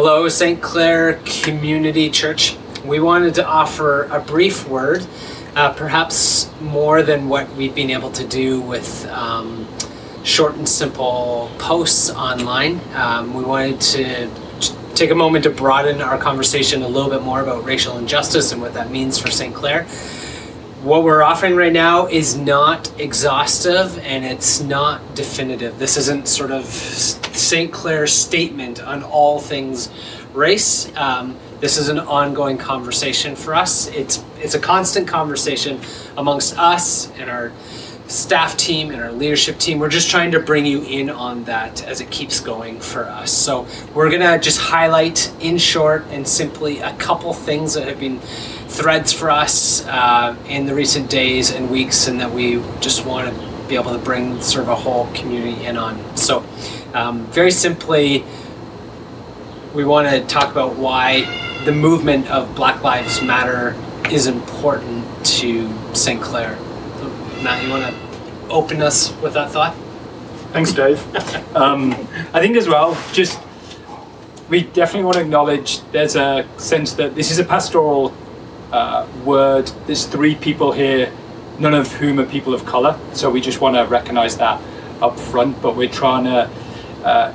Hello, St. Clair Community Church. We wanted to offer a brief word, uh, perhaps more than what we've been able to do with um, short and simple posts online. Um, we wanted to take a moment to broaden our conversation a little bit more about racial injustice and what that means for St. Clair what we're offering right now is not exhaustive and it's not definitive. This isn't sort of St. Clair's statement on all things race. Um, this is an ongoing conversation for us. It's it's a constant conversation amongst us and our staff team and our leadership team. We're just trying to bring you in on that as it keeps going for us. So we're gonna just highlight in short and simply a couple things that have been threads for us uh, in the recent days and weeks, and that we just want to be able to bring sort of a whole community in on. So, um, very simply, we want to talk about why the movement of Black Lives Matter is important to St. Clair. So, Matt, you want to open us with that thought? Thanks, Dave. um, I think as well, just we definitely want to acknowledge there's a sense that this is a pastoral uh, word. There's three people here, none of whom are people of color. So we just want to recognize that up front. But we're trying to uh,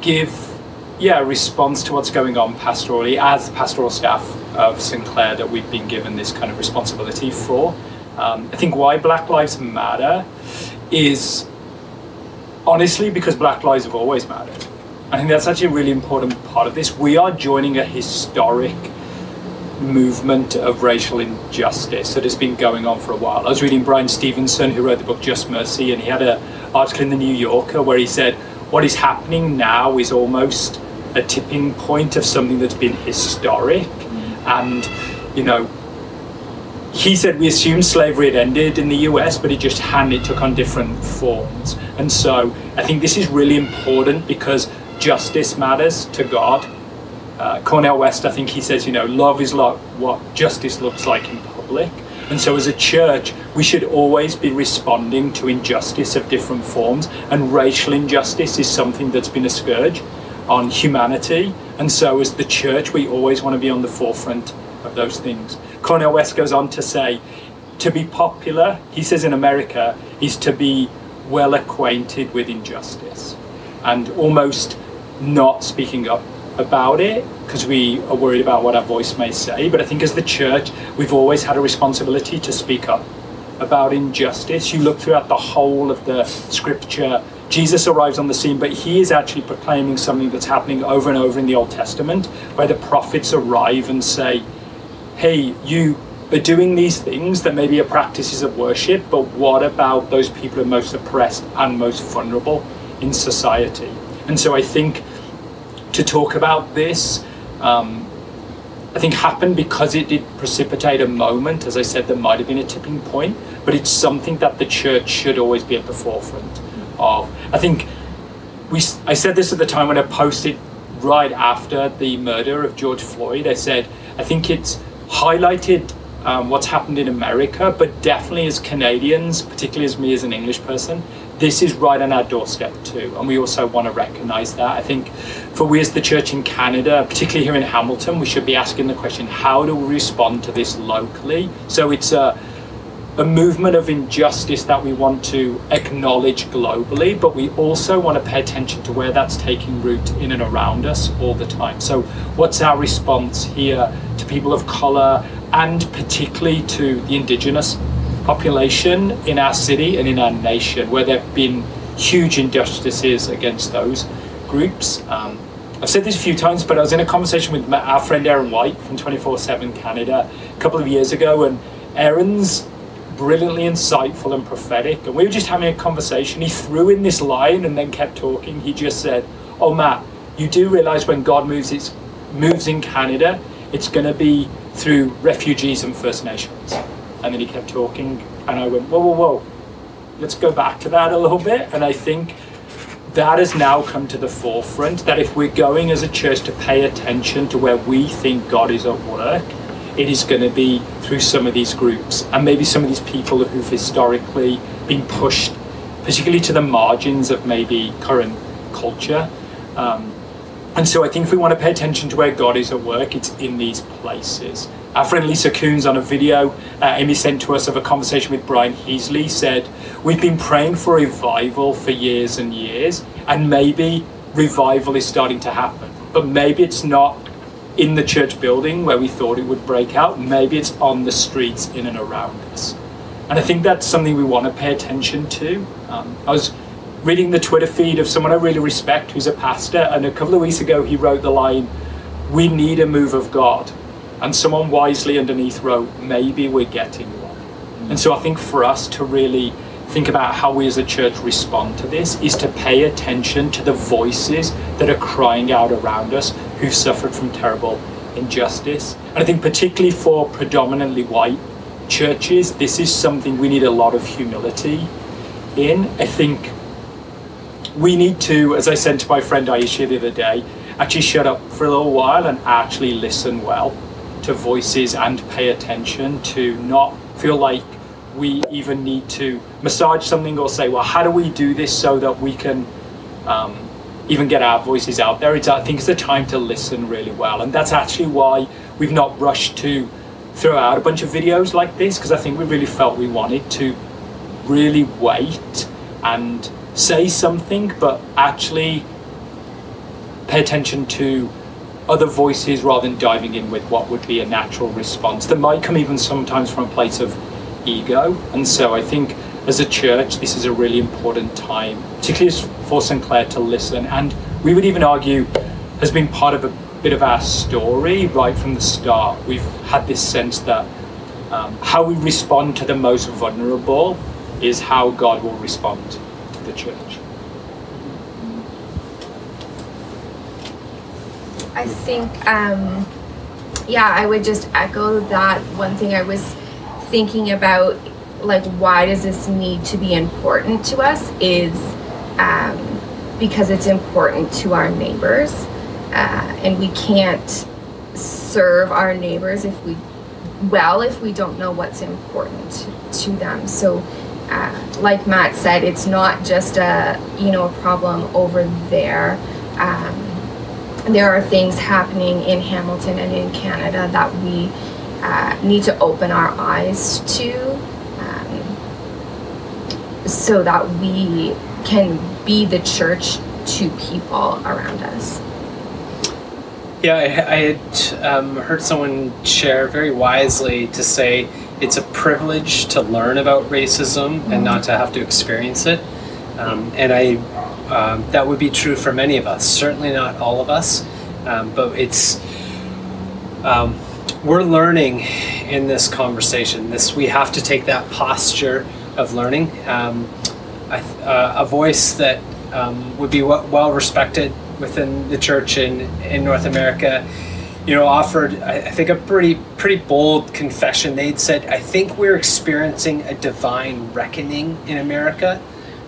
give, yeah, a response to what's going on pastorally as pastoral staff of St. Clair that we've been given this kind of responsibility for. Um, I think why Black Lives Matter is honestly because Black lives have always mattered. I think that's actually a really important part of this. We are joining a historic movement of racial injustice that has been going on for a while. I was reading Bryan Stevenson, who wrote the book Just Mercy, and he had an article in the New Yorker where he said, What is happening now is almost a tipping point of something that's been historic. Mm. And, you know, he said we assumed slavery had ended in the US, but it just hadn't, it took on different forms. And so I think this is really important because justice matters to God uh, Cornel West, I think he says, you know, love is like what justice looks like in public. And so, as a church, we should always be responding to injustice of different forms. And racial injustice is something that's been a scourge on humanity. And so, as the church, we always want to be on the forefront of those things. Cornel West goes on to say, to be popular, he says in America, is to be well acquainted with injustice and almost not speaking up about it because we are worried about what our voice may say. But I think as the church, we've always had a responsibility to speak up about injustice. You look throughout the whole of the scripture, Jesus arrives on the scene, but he is actually proclaiming something that's happening over and over in the Old Testament, where the prophets arrive and say, Hey, you are doing these things that maybe are practices of worship, but what about those people who are most oppressed and most vulnerable in society? And so I think to talk about this, um, I think happened because it did precipitate a moment, as I said, there might have been a tipping point, but it's something that the church should always be at the forefront of. I think we, I said this at the time when I posted right after the murder of George Floyd. I said, I think it's highlighted um, what's happened in America, but definitely as Canadians, particularly as me as an English person, this is right on our doorstep too, and we also want to recognise that. I think for we as the church in Canada, particularly here in Hamilton, we should be asking the question: How do we respond to this locally? So it's a a movement of injustice that we want to acknowledge globally, but we also want to pay attention to where that's taking root in and around us all the time. So, what's our response here to people of colour and particularly to the Indigenous population in our city and in our nation, where there have been huge injustices against those groups. Um, I've said this a few times, but I was in a conversation with our friend Aaron White from 24 7 Canada a couple of years ago, and Aaron's brilliantly insightful and prophetic. And we were just having a conversation. He threw in this line and then kept talking. He just said, Oh, Matt, you do realize when God moves, it's, moves in Canada, it's going to be through refugees and First Nations. And then he kept talking, and I went, whoa, whoa, whoa, let's go back to that a little bit. And I think that has now come to the forefront that if we're going as a church to pay attention to where we think God is at work, it is going to be through some of these groups and maybe some of these people who've historically been pushed, particularly to the margins of maybe current culture. Um, and so I think if we want to pay attention to where God is at work, it's in these places. Our friend Lisa Coons on a video uh, Amy sent to us of a conversation with Brian Heasley said, We've been praying for revival for years and years, and maybe revival is starting to happen. But maybe it's not in the church building where we thought it would break out, maybe it's on the streets in and around us. And I think that's something we want to pay attention to. Um, I was reading the Twitter feed of someone I really respect who's a pastor, and a couple of weeks ago he wrote the line, We need a move of God. And someone wisely underneath wrote, Maybe we're getting one. Hmm. And so I think for us to really think about how we as a church respond to this is to pay attention to the voices that are crying out around us who've suffered from terrible injustice. And I think, particularly for predominantly white churches, this is something we need a lot of humility in. I think we need to, as I said to my friend Aisha the other day, actually shut up for a little while and actually listen well to voices and pay attention to not feel like we even need to massage something or say, well, how do we do this so that we can um, even get our voices out there? It's, I think it's a time to listen really well. And that's actually why we've not rushed to throw out a bunch of videos like this, because I think we really felt we wanted to really wait and say something, but actually pay attention to other voices rather than diving in with what would be a natural response that might come even sometimes from a place of ego. And so I think as a church, this is a really important time, particularly for St. Clair to listen. And we would even argue has been part of a bit of our story right from the start. We've had this sense that um, how we respond to the most vulnerable is how God will respond to the church. I think, um, yeah, I would just echo that. One thing I was thinking about, like, why does this need to be important to us is um, because it's important to our neighbors. Uh, and we can't serve our neighbors if we well if we don't know what's important to them so uh, like matt said it's not just a you know a problem over there um, there are things happening in Hamilton and in Canada that we uh, need to open our eyes to um, so that we can be the church to people around us. Yeah, I, I had um, heard someone share very wisely to say it's a privilege to learn about racism and not to have to experience it. Um, and I um, that would be true for many of us. Certainly not all of us, um, but it's um, we're learning in this conversation. This we have to take that posture of learning. Um, I, uh, a voice that um, would be well respected within the church in in North America. You know, offered I, I think a pretty pretty bold confession. They'd said, "I think we're experiencing a divine reckoning in America."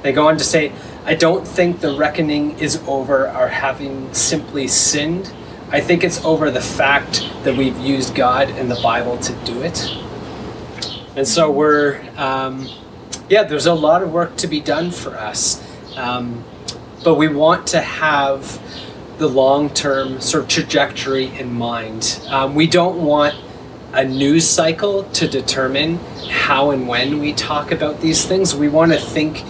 They go on to say, I don't think the reckoning is over our having simply sinned. I think it's over the fact that we've used God and the Bible to do it. And so we're, um, yeah, there's a lot of work to be done for us. Um, but we want to have the long term sort of trajectory in mind. Um, we don't want a news cycle to determine how and when we talk about these things. We want to think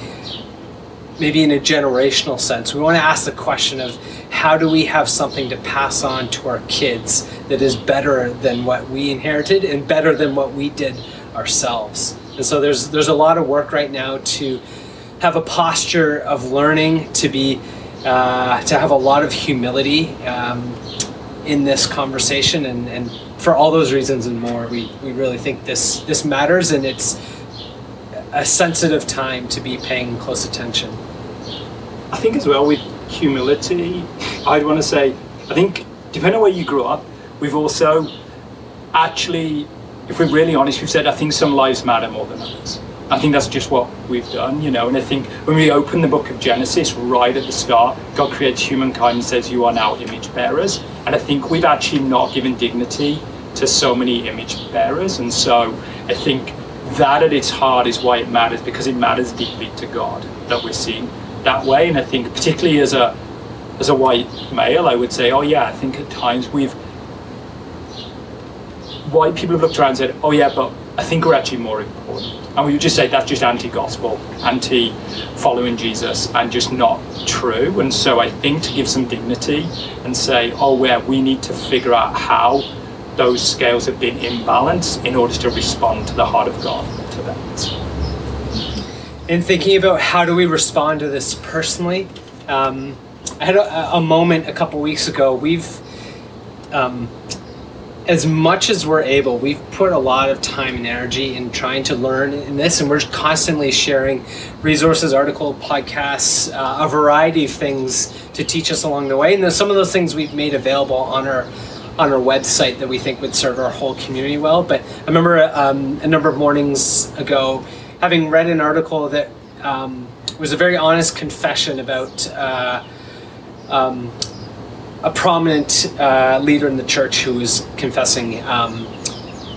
maybe in a generational sense. We want to ask the question of how do we have something to pass on to our kids that is better than what we inherited and better than what we did ourselves. And so there's there's a lot of work right now to have a posture of learning to be uh, to have a lot of humility um, in this conversation and, and for all those reasons and more we, we really think this this matters and it's a sensitive time to be paying close attention. I think as well with humility, I'd want to say, I think depending on where you grew up, we've also actually, if we're really honest, we've said I think some lives matter more than others. I think that's just what we've done, you know. And I think when we open the book of Genesis right at the start, God creates humankind and says, You are now image bearers. And I think we've actually not given dignity to so many image bearers. And so I think that at its heart is why it matters, because it matters deeply to God that we're seen that way. And I think particularly as a as a white male, I would say, oh yeah, I think at times we've white people have looked around and said, oh yeah, but I think we're actually more important. And we would just say that's just anti-gospel, anti-following Jesus, and just not true. And so I think to give some dignity and say, oh yeah, we need to figure out how those scales have been imbalanced in order to respond to the heart of God to that. In thinking about how do we respond to this personally, um, I had a, a, moment a couple weeks ago. We've um, as much as we're able, we've put a lot of time and energy in trying to learn in this, and we're constantly sharing resources, article, podcasts, uh, a variety of things to teach us along the way. And some of those things we've made available on our on our website that we think would serve our whole community well. But I remember um, a number of mornings ago having read an article that um, was a very honest confession about. Uh, um, a prominent uh, leader in the church who was confessing um,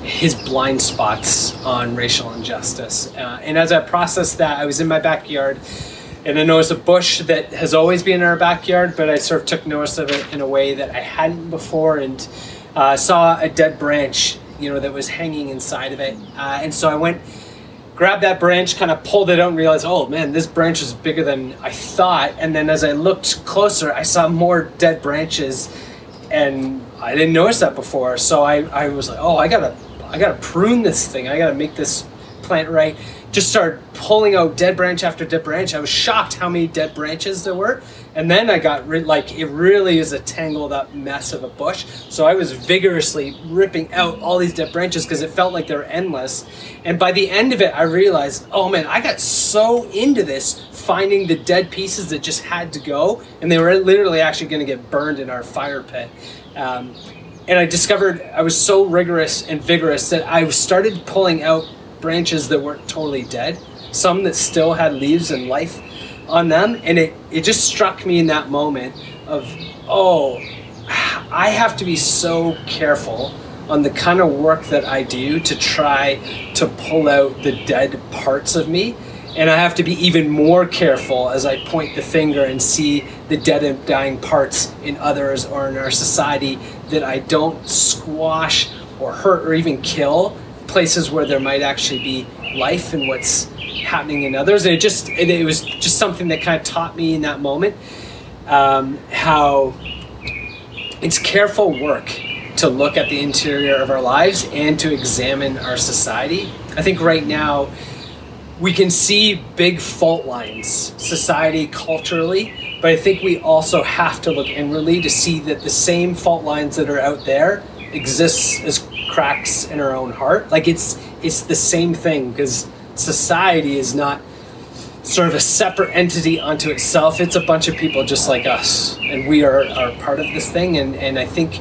his blind spots on racial injustice. Uh, and as I processed that, I was in my backyard and I noticed a bush that has always been in our backyard, but I sort of took notice of it in a way that I hadn't before and uh, saw a dead branch, you know, that was hanging inside of it. Uh, and so I went grabbed that branch, kind of pulled it out, and realized, oh man, this branch is bigger than I thought. And then as I looked closer, I saw more dead branches, and I didn't notice that before. So I, I was like, oh, I gotta, I gotta prune this thing. I gotta make this plant right. Just started pulling out dead branch after dead branch. I was shocked how many dead branches there were. And then I got like, it really is a tangled up mess of a bush. So I was vigorously ripping out all these dead branches because it felt like they were endless. And by the end of it, I realized, oh man, I got so into this finding the dead pieces that just had to go. And they were literally actually going to get burned in our fire pit. Um, and I discovered I was so rigorous and vigorous that I started pulling out branches that weren't totally dead, some that still had leaves and life on them and it it just struck me in that moment of oh I have to be so careful on the kind of work that I do to try to pull out the dead parts of me and I have to be even more careful as I point the finger and see the dead and dying parts in others or in our society that I don't squash or hurt or even kill places where there might actually be life and what's happening in others. And it just it, it was just something that kind of taught me in that moment um, how it's careful work to look at the interior of our lives and to examine our society. I think right now we can see big fault lines, society, culturally, but I think we also have to look inwardly to see that the same fault lines that are out there exists as cracks in our own heart. Like it's it's the same thing because society is not sort of a separate entity unto itself. It's a bunch of people just like us, and we are, are part of this thing. And, and I think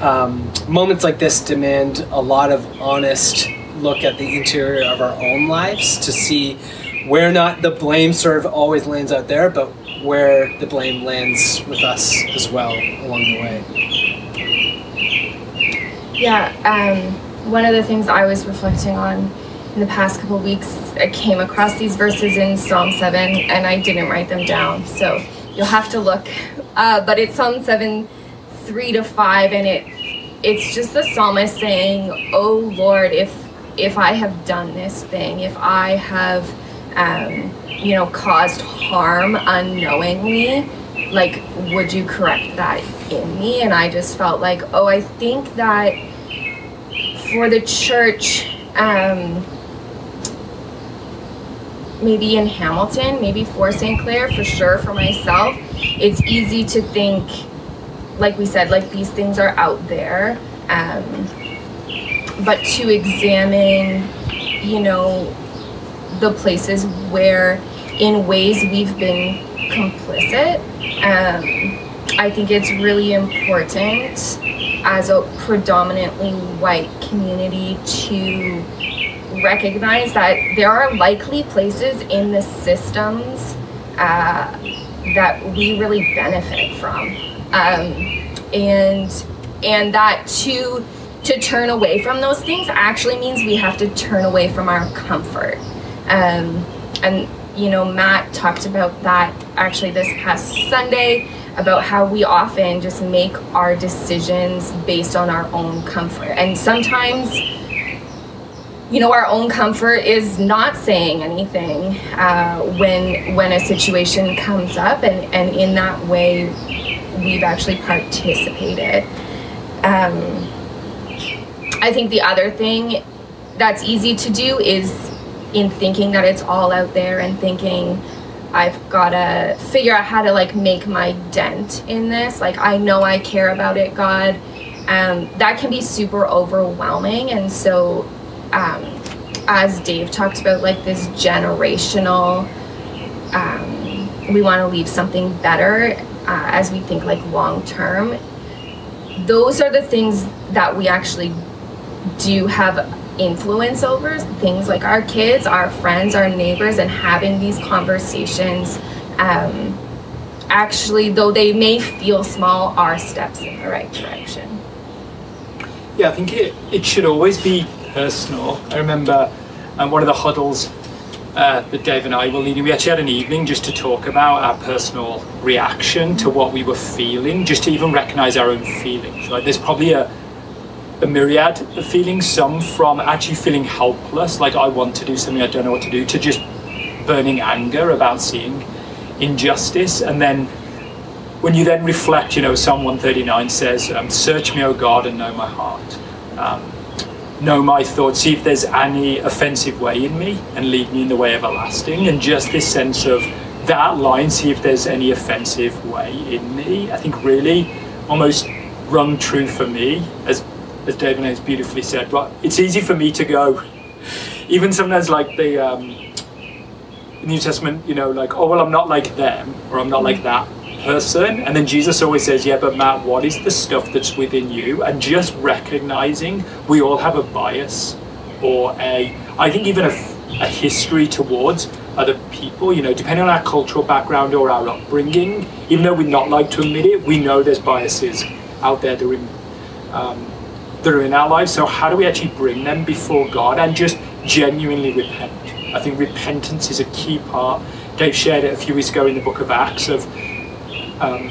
um, moments like this demand a lot of honest look at the interior of our own lives to see where not the blame sort of always lands out there, but where the blame lands with us as well along the way. Yeah, um, one of the things I was reflecting on in the past couple weeks, I came across these verses in Psalm 7 and I didn't write them down. So you'll have to look. Uh, but it's Psalm 7, 3 to 5, and it it's just the psalmist saying, Oh Lord, if if I have done this thing, if I have um, you know, caused harm unknowingly, like would you correct that in me? And I just felt like, oh, I think that for the church, um, maybe in Hamilton, maybe for St. Clair, for sure for myself, it's easy to think, like we said, like these things are out there. Um, but to examine, you know, the places where, in ways we've been complicit, um, I think it's really important as a predominantly white community to recognize that there are likely places in the systems uh, that we really benefit from, um, and and that to to turn away from those things actually means we have to turn away from our comfort. Um, and you know, Matt talked about that actually this past Sunday about how we often just make our decisions based on our own comfort. And sometimes, you know, our own comfort is not saying anything uh, when when a situation comes up, and and in that way, we've actually participated. Um, I think the other thing that's easy to do is in thinking that it's all out there and thinking I've got to figure out how to like make my dent in this. Like I know I care about it, God. Um, that can be super overwhelming, and so um, as Dave talked about, like this generational, um, we want to leave something better uh, as we think like long term. Those are the things that we actually do have influence over things like our kids, our friends, our neighbors, and having these conversations. Um, actually, though they may feel small, are steps in the right direction. Yeah, I think it, it should always be personal. I remember um, one of the huddles uh, that Dave and I were leading, we actually had an evening just to talk about our personal reaction to what we were feeling, just to even recognize our own feelings. Like there's probably a, a myriad of feelings, some from actually feeling helpless, like I want to do something I don't know what to do, to just burning anger about seeing injustice. And then when you then reflect, you know, Psalm 139 says, um, Search me, O God, and know my heart. Um, know my thoughts, see if there's any offensive way in me, and lead me in the way everlasting. And just this sense of that line, see if there's any offensive way in me, I think really almost rung true for me as as David has beautifully said. But it's easy for me to go, even sometimes like the um, New Testament, you know, like, oh, well, I'm not like them, or I'm not like that person. And then Jesus always says, yeah, but Matt, what is the stuff that's within you? And just recognizing we all have a bias or a, I think even a, a history towards other people, you know, depending on our cultural background or our upbringing, even though we'd not like to admit it, we know there's biases out there that are, um, that are in our lives. So how do we actually bring them before God and just genuinely repent? I think repentance is a key part. Dave shared it a few weeks ago in the book of Acts of um,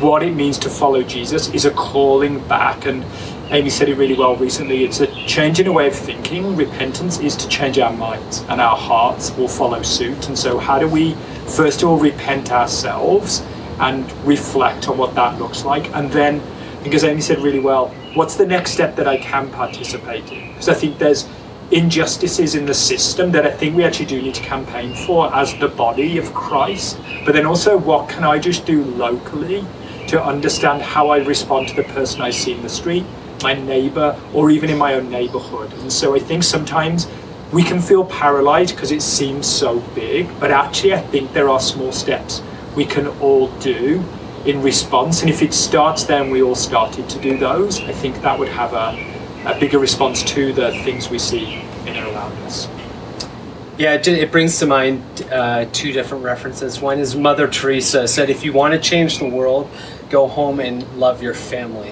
what it means to follow Jesus is a calling back. And Amy said it really well recently. It's a change in a way of thinking. Repentance is to change our minds, and our hearts will follow suit. And so, how do we first of all repent ourselves and reflect on what that looks like? And then, because Amy said really well, what's the next step that I can participate in? Because I think there's injustices in the system that I think we actually do need to campaign for as the body of Christ. But then also, what can I just do locally to understand how I respond to the person I see in the street, my neighbor, or even in my own neighborhood? And so I think sometimes we can feel paralyzed because it seems so big, but actually, I think there are small steps we can all do in response. And if it starts then we all started to do those, I think that would have a a bigger response to the things we see in and around us. Yeah, it brings to mind uh, two different references. One is Mother Teresa said, if you want to change the world, go home and love your family.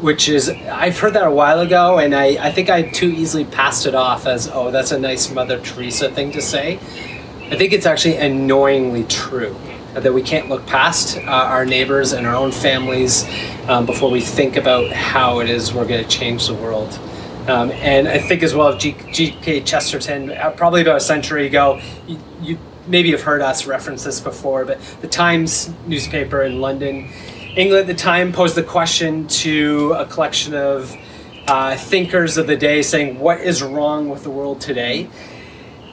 Which is, I've heard that a while ago, and I, I think I too easily passed it off as, oh, that's a nice Mother Teresa thing to say. I think it's actually annoyingly true that we can't look past uh, our neighbors and our own families um, before we think about how it is we're going to change the world. Um, and I think as well, G.K. Chesterton, uh, probably about a century ago, you, you maybe have heard us reference this before, but the Times newspaper in London, England at the time, posed the question to a collection of uh, thinkers of the day saying, What is wrong with the world today?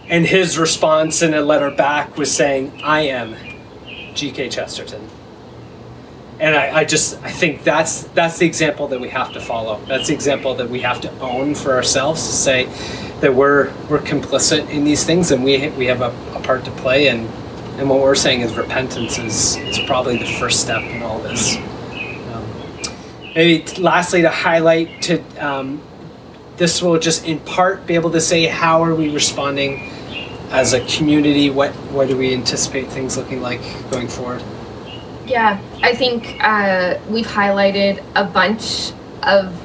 And his response in a letter back was saying, I am G.K. Chesterton. And I, I, just I think that's that's the example that we have to follow. That's the example that we have to own for ourselves to say that we're we're complicit in these things and we we have a, a part to play and and what we're saying is repentance is is probably the first step in all this. Um, maybe lastly to highlight to um, this will just in part be able to say how are we responding as a community, what what do we anticipate things looking like going forward? Yeah, I think uh, we've highlighted a bunch of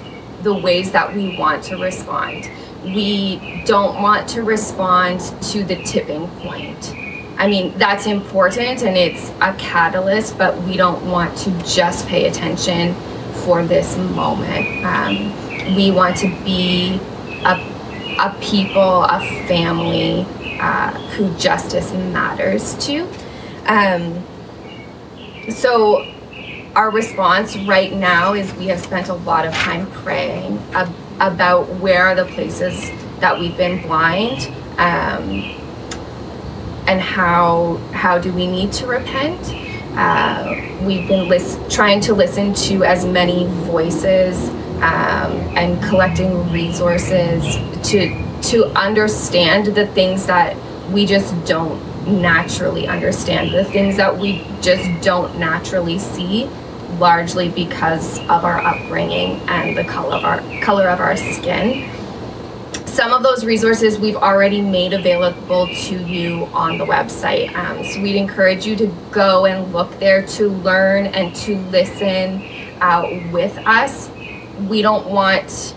the ways that we want to respond. We don't want to respond to the tipping point. I mean, that's important and it's a catalyst, but we don't want to just pay attention for this moment. Um, we want to be a, a people, a family uh, who justice matters to. Um, so, our response right now is we have spent a lot of time praying ab- about where are the places that we've been blind um, and how how do we need to repent uh, we've been lis- trying to listen to as many voices um, and collecting resources to to understand the things that we just don't naturally understand the things that we just don't naturally see largely because of our upbringing and the color of our color of our skin. Some of those resources we've already made available to you on the website. Um, so we'd encourage you to go and look there to learn and to listen uh, with us. We don't want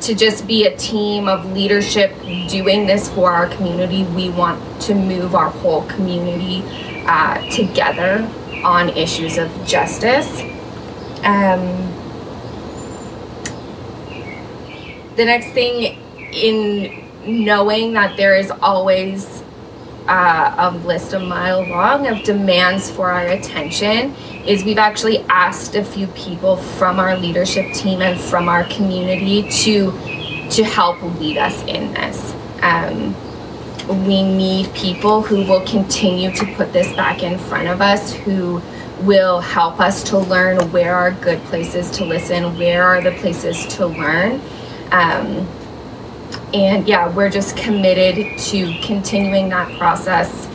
to just be a team of leadership doing this for our community. We want to move our whole community uh, together on issues of justice. Um, the next thing, in knowing that there is always uh, a list a mile long of demands for our attention, is we've actually asked a few people from our leadership team and from our community to to help lead us in this. Um, we need people who will continue to put this back in front of us, who will help us to learn where are good places to listen, where are the places to learn. Um, and yeah, we're just committed to continuing that process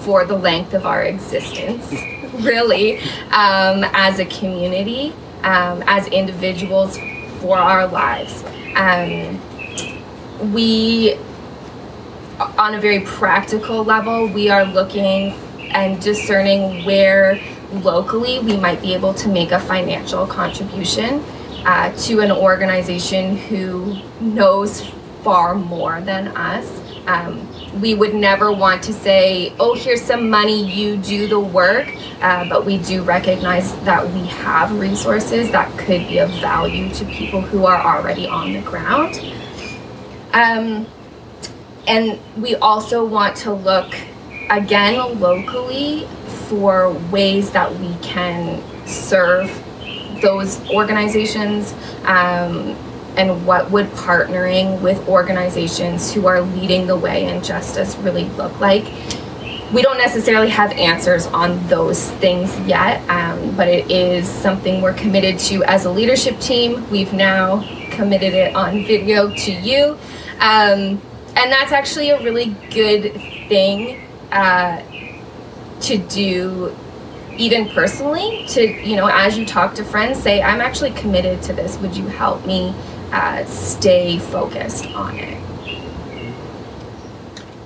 for the length of our existence, really, um, as a community, um, as individuals for our lives. Um, we on a very practical level, we are looking and discerning where locally we might be able to make a financial contribution uh, to an organization who knows far more than us. Um, we would never want to say, oh, here's some money, you do the work, uh, but we do recognize that we have resources that could be of value to people who are already on the ground. Um, and we also want to look again locally for ways that we can serve those organizations um, and what would partnering with organizations who are leading the way in justice really look like. We don't necessarily have answers on those things yet um, but it is something we're committed to as a leadership team. We've now committed it on video to you. Um, and that's actually a really good thing uh, to do even personally to you know as you talk to friends say i'm actually committed to this would you help me uh, stay focused on it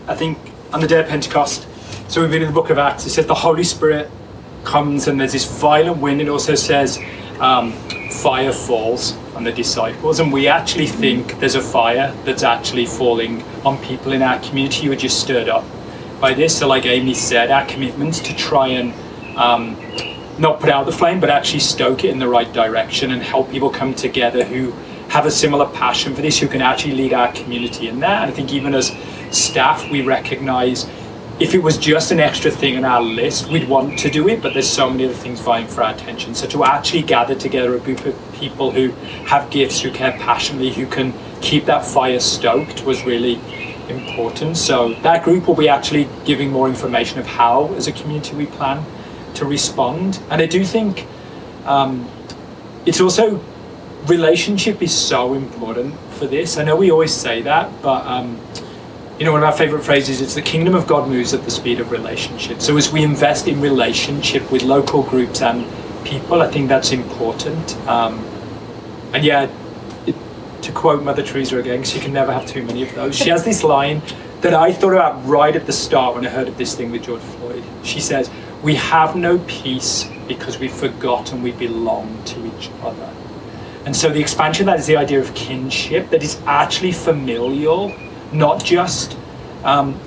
I think on the day of Pentecost, so we've been in the book of Acts, it says the Holy Spirit comes and there's this violent wind. It also says um, fire falls on the disciples. And we actually think there's a fire that's actually falling on people in our community who are just stirred up by this. So, like Amy said, our commitment to try and um, not put out the flame, but actually stoke it in the right direction and help people come together who have a similar passion for this, who can actually lead our community in that. And I think even as staff, we recognize if it was just an extra thing on our list, we'd want to do it, but there's so many other things vying for our attention. So to actually gather together a group of people who have gifts, who care passionately, who can keep that fire stoked was really important. So that group will be actually giving more information of how, as a community, we plan to respond. And I do think um, it's also relationship is so important for this. I know we always say that, but um, you know, one of our favorite phrases is the kingdom of God moves at the speed of relationship. So as we invest in relationship with local groups and people, I think that's important. Um, and yeah, to quote Mother Teresa again, you can never have too many of those. She has this line that I thought about right at the start when I heard of this thing with George Floyd. She says, "We have no peace because we've forgotten we belong to each other." And so the expansion that is the idea of kinship that is actually familial, not just um,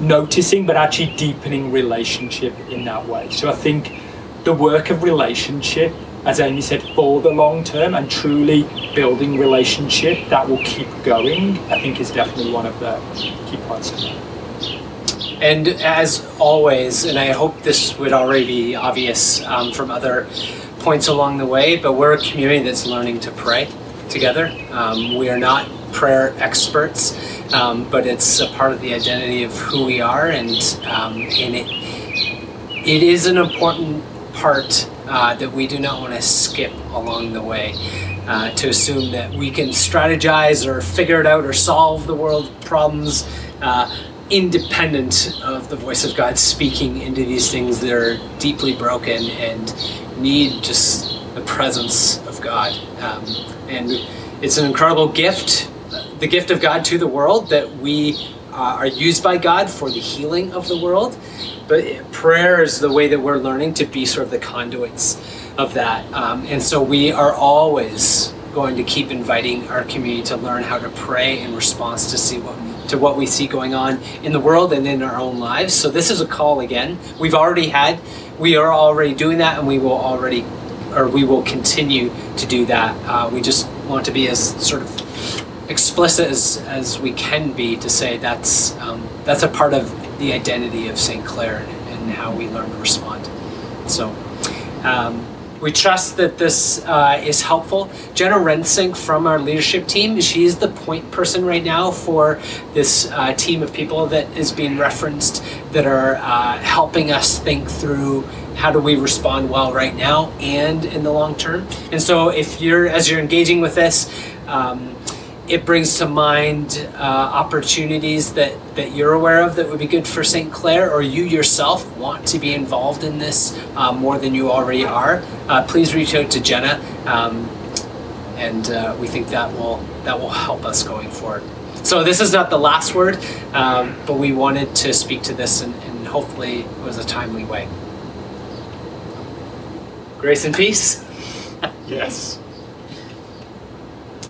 noticing, but actually deepening relationship in that way. So I think the work of relationship, as Amy said, for the long term and truly building relationship that will keep going, I think is definitely one of the key points of that. And as always, and I hope this would already be obvious um, from other points along the way, but we're a community that's learning to pray together. Um, we are not prayer experts, um, but it's a part of the identity of who we are, and um, and it it is an important part uh, that we do not want to skip along the way. Uh, to assume that we can strategize or figure it out or solve the world's problems uh, independent of the voice of God speaking into these things that are deeply broken and need just the presence of God. Um, and it's an incredible gift, the gift of God to the world that we uh, are used by God for the healing of the world. But prayer is the way that we're learning to be sort of the conduits of that. Um, and so we are always going to keep inviting our community to learn how to pray in response to see what to what we see going on in the world and in our own lives. So this is a call again. We've already had, we are already doing that, and we will already, or we will continue to do that. Uh, we just want to be as sort of explicit as, as we can be to say that's um, that's a part of the identity of St. Clair and, how we learn to respond. So. Um, we trust that this uh, is helpful. Jenna Rensink from our leadership team, she is the point person right now for this uh, team of people that is being referenced that are uh, helping us think through how do we respond well right now and in the long term. And so, if you're as you're engaging with this, um, it brings to mind uh, opportunities that, that you're aware of that would be good for St. Clair, or you yourself want to be involved in this uh, more than you already are, uh, please reach out to Jenna, um, and uh, we think that will that will help us going forward. So this is not the last word, um, but we wanted to speak to this, and, and hopefully it was a timely way. Grace and peace. Yes.